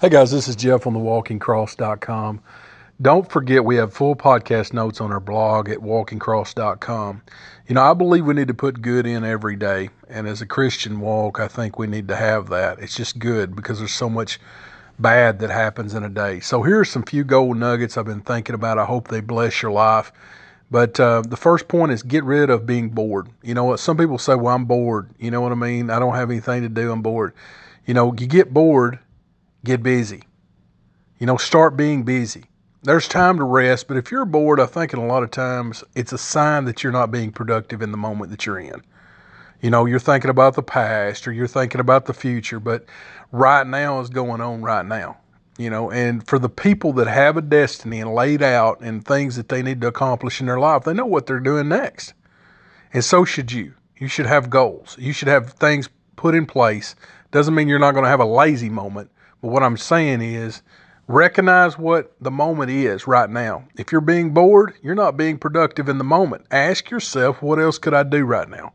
Hey guys, this is Jeff on the walkingcross.com. Don't forget we have full podcast notes on our blog at walkingcross.com. You know, I believe we need to put good in every day. And as a Christian walk, I think we need to have that. It's just good because there's so much bad that happens in a day. So here's some few gold nuggets I've been thinking about. I hope they bless your life. But uh, the first point is get rid of being bored. You know what? Some people say, well, I'm bored. You know what I mean? I don't have anything to do. I'm bored. You know, you get bored get busy. You know, start being busy. There's time to rest, but if you're bored, I think in a lot of times it's a sign that you're not being productive in the moment that you're in. You know, you're thinking about the past or you're thinking about the future, but right now is going on right now. You know, and for the people that have a destiny and laid out and things that they need to accomplish in their life, they know what they're doing next. And so should you. You should have goals. You should have things put in place. Doesn't mean you're not going to have a lazy moment, but what I'm saying is recognize what the moment is right now. If you're being bored, you're not being productive in the moment. Ask yourself, what else could I do right now?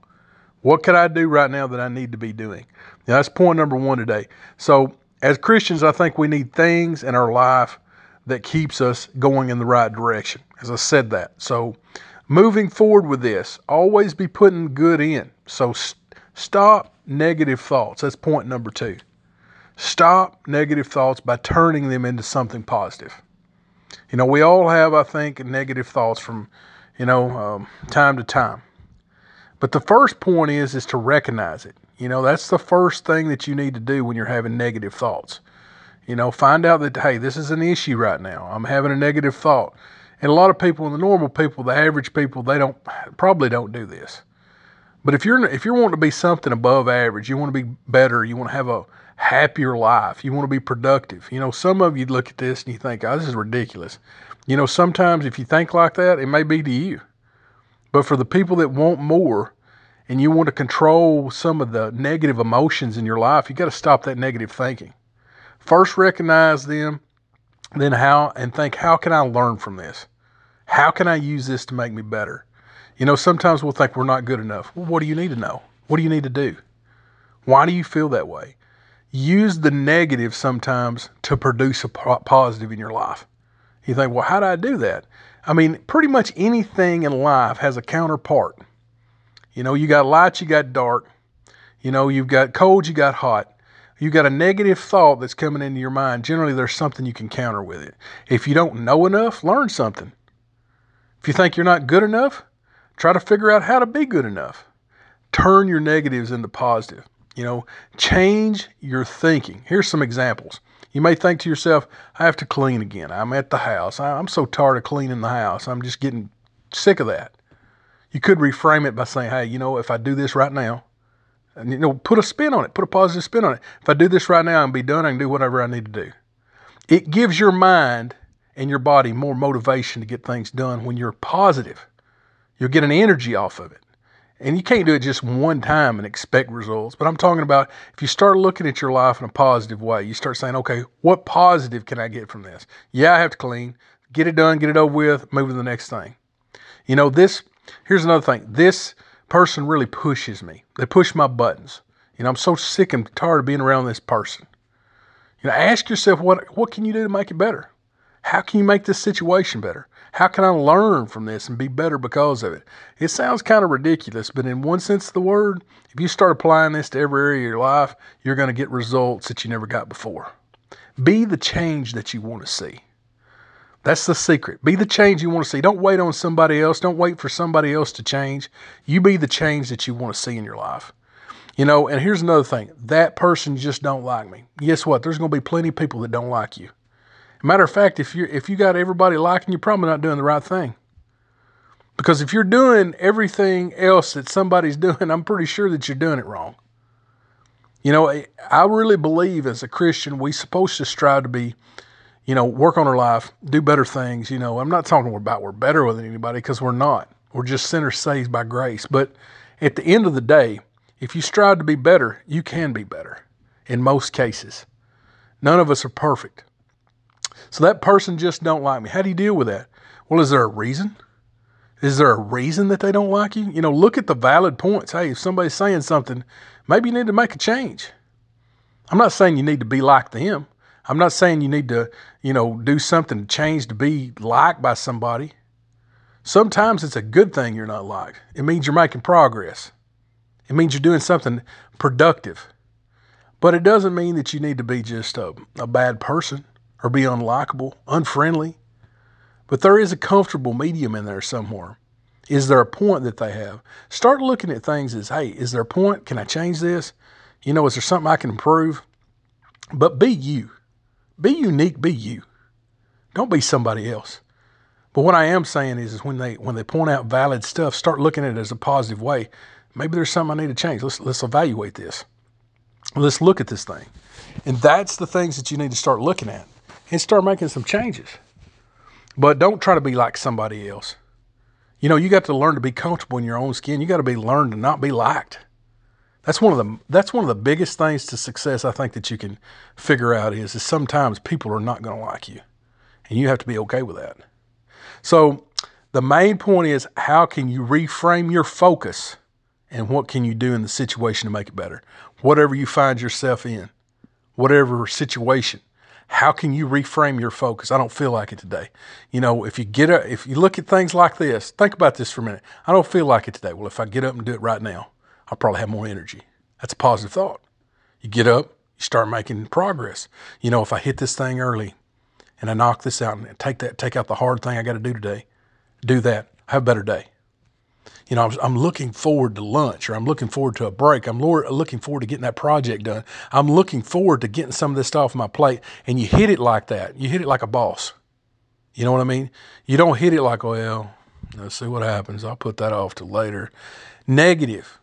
What could I do right now that I need to be doing? Now, that's point number one today. So, as Christians, I think we need things in our life that keeps us going in the right direction. As I said that. So, moving forward with this, always be putting good in. So, st- stop negative thoughts. That's point number two. Stop negative thoughts by turning them into something positive. You know, we all have, I think, negative thoughts from, you know, um, time to time. But the first point is is to recognize it. You know, that's the first thing that you need to do when you're having negative thoughts. You know, find out that hey, this is an issue right now. I'm having a negative thought. And a lot of people, the normal people, the average people, they don't probably don't do this. But if you're if you're wanting to be something above average, you want to be better, you want to have a happier life. You want to be productive. You know, some of you look at this and you think, oh, this is ridiculous. You know, sometimes if you think like that, it may be to you. But for the people that want more and you want to control some of the negative emotions in your life, you got to stop that negative thinking. First, recognize them, then how, and think, how can I learn from this? How can I use this to make me better? You know, sometimes we'll think we're not good enough. Well, what do you need to know? What do you need to do? Why do you feel that way? use the negative sometimes to produce a positive in your life. You think, well, how do I do that? I mean, pretty much anything in life has a counterpart. You know, you got light, you got dark. You know, you've got cold, you got hot. You've got a negative thought that's coming into your mind. Generally, there's something you can counter with it. If you don't know enough, learn something. If you think you're not good enough, try to figure out how to be good enough. Turn your negatives into positive. You know, change your thinking. Here's some examples. You may think to yourself, I have to clean again. I'm at the house. I'm so tired of cleaning the house. I'm just getting sick of that. You could reframe it by saying, hey, you know, if I do this right now, and you know, put a spin on it, put a positive spin on it. If I do this right now and be done, I can do whatever I need to do. It gives your mind and your body more motivation to get things done when you're positive. You'll get an energy off of it. And you can't do it just one time and expect results. But I'm talking about if you start looking at your life in a positive way, you start saying, okay, what positive can I get from this? Yeah, I have to clean. Get it done, get it over with, move to the next thing. You know, this, here's another thing. This person really pushes me. They push my buttons. You know, I'm so sick and tired of being around this person. You know, ask yourself what what can you do to make it better? How can you make this situation better? How can I learn from this and be better because of it? It sounds kind of ridiculous, but in one sense of the word, if you start applying this to every area of your life, you're going to get results that you never got before. Be the change that you want to see. That's the secret. Be the change you want to see. Don't wait on somebody else. Don't wait for somebody else to change. You be the change that you want to see in your life. You know, and here's another thing. That person just don't like me. Guess what? There's going to be plenty of people that don't like you. Matter of fact, if you if you got everybody liking you, probably not doing the right thing. Because if you're doing everything else that somebody's doing, I'm pretty sure that you're doing it wrong. You know, I really believe as a Christian, we're supposed to strive to be, you know, work on our life, do better things. You know, I'm not talking about we're better than anybody because we're not. We're just sinners saved by grace. But at the end of the day, if you strive to be better, you can be better in most cases. None of us are perfect. So that person just don't like me. How do you deal with that? Well, is there a reason? Is there a reason that they don't like you? You know, look at the valid points. Hey, if somebody's saying something, maybe you need to make a change. I'm not saying you need to be like them. I'm not saying you need to, you know, do something to change to be liked by somebody. Sometimes it's a good thing you're not liked. It means you're making progress. It means you're doing something productive. But it doesn't mean that you need to be just a, a bad person or be unlikable, unfriendly. But there is a comfortable medium in there somewhere. Is there a point that they have? Start looking at things as, hey, is there a point? Can I change this? You know, is there something I can improve? But be you. Be unique, be you. Don't be somebody else. But what I am saying is, is when they when they point out valid stuff, start looking at it as a positive way. Maybe there's something I need to change. Let's let's evaluate this. Let's look at this thing. And that's the things that you need to start looking at and start making some changes. But don't try to be like somebody else. You know, you got to learn to be comfortable in your own skin. You got to be learn to not be liked. That's one of the that's one of the biggest things to success I think that you can figure out is is sometimes people are not going to like you. And you have to be okay with that. So the main point is how can you reframe your focus and what can you do in the situation to make it better? Whatever you find yourself in, whatever situation, how can you reframe your focus? I don't feel like it today. You know, if you get up, if you look at things like this, think about this for a minute. I don't feel like it today. Well, if I get up and do it right now, I'll probably have more energy. That's a positive thought. You get up, you start making progress. You know, if I hit this thing early and I knock this out and take that, take out the hard thing I got to do today, do that, have a better day. You know, I'm, I'm looking forward to lunch or I'm looking forward to a break. I'm looking forward to getting that project done. I'm looking forward to getting some of this stuff off my plate. And you hit it like that. You hit it like a boss. You know what I mean? You don't hit it like, well, let's see what happens. I'll put that off to later. Negative.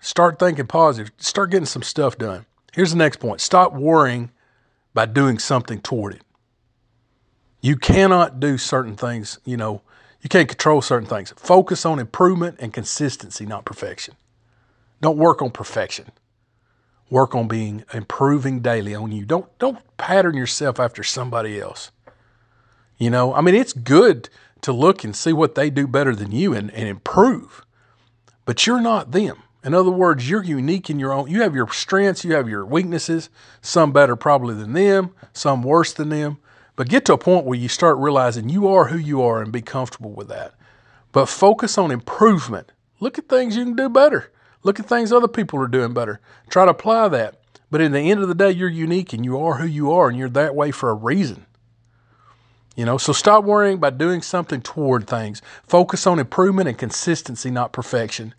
Start thinking positive. Start getting some stuff done. Here's the next point stop worrying by doing something toward it. You cannot do certain things, you know, you can't control certain things. Focus on improvement and consistency, not perfection. Don't work on perfection. Work on being improving daily on you. Don't don't pattern yourself after somebody else. You know, I mean, it's good to look and see what they do better than you and, and improve, but you're not them. In other words, you're unique in your own. You have your strengths, you have your weaknesses, some better probably than them, some worse than them. But get to a point where you start realizing you are who you are and be comfortable with that. But focus on improvement. Look at things you can do better. Look at things other people are doing better. Try to apply that. But in the end of the day, you're unique and you are who you are and you're that way for a reason. You know, so stop worrying about doing something toward things. Focus on improvement and consistency, not perfection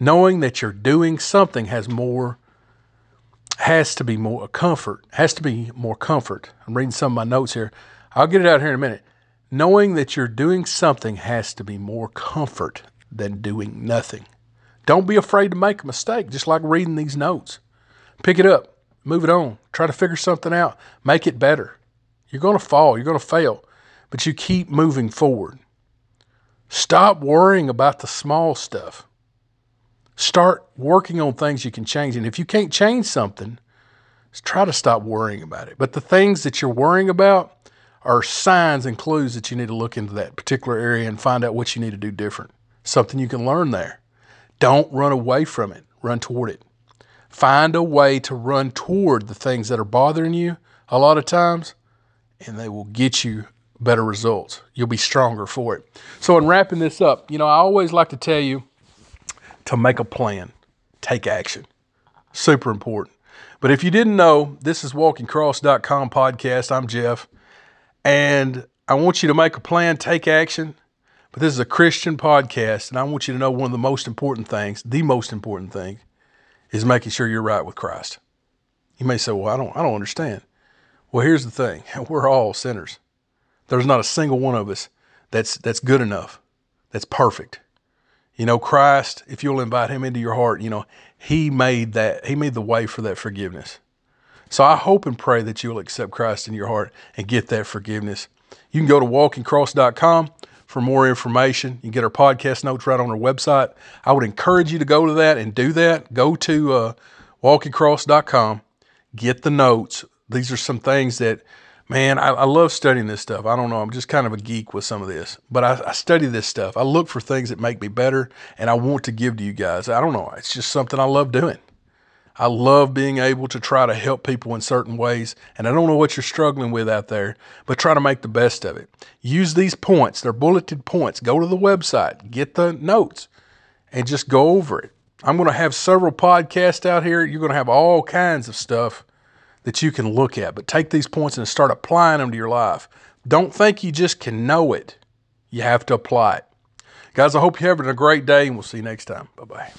knowing that you're doing something has more has to be more comfort has to be more comfort. I'm reading some of my notes here. I'll get it out here in a minute. Knowing that you're doing something has to be more comfort than doing nothing. Don't be afraid to make a mistake just like reading these notes. Pick it up move it on try to figure something out make it better. You're going to fall you're going to fail but you keep moving forward. Stop worrying about the small stuff Start working on things you can change. And if you can't change something, try to stop worrying about it. But the things that you're worrying about are signs and clues that you need to look into that particular area and find out what you need to do different. Something you can learn there. Don't run away from it, run toward it. Find a way to run toward the things that are bothering you a lot of times, and they will get you better results. You'll be stronger for it. So, in wrapping this up, you know, I always like to tell you to make a plan, take action. Super important. But if you didn't know, this is walkingcross.com podcast. I'm Jeff, and I want you to make a plan, take action. But this is a Christian podcast, and I want you to know one of the most important things, the most important thing, is making sure you're right with Christ. You may say, "Well, I don't, I don't understand." Well, here's the thing: we're all sinners. There's not a single one of us that's that's good enough, that's perfect. You know, Christ, if you'll invite him into your heart, you know, he made that, he made the way for that forgiveness. So I hope and pray that you'll accept Christ in your heart and get that forgiveness. You can go to walkingcross.com for more information. You can get our podcast notes right on our website. I would encourage you to go to that and do that. Go to uh, walkingcross.com, get the notes. These are some things that man, I, I, love studying this stuff. I don't know. I'm just kind of a geek with some of this, but I, I, study this stuff. I look for things that make me better, and I want to give to you guys. I don't know. It's just something I love doing. I love being able to try to help people in certain ways. And I don't know what you're struggling with out there, but try to make the best of it. Use these points, they're bulleted points. Go to the website, get the notes, and just go over it. I'm going to have several podcasts out here. You're going to have all kinds of stuff that you can look at, but take these points and start applying them to your life. Don't think you just can know it, you have to apply it. Guys, I hope you're having a great day, and we'll see you next time. Bye bye.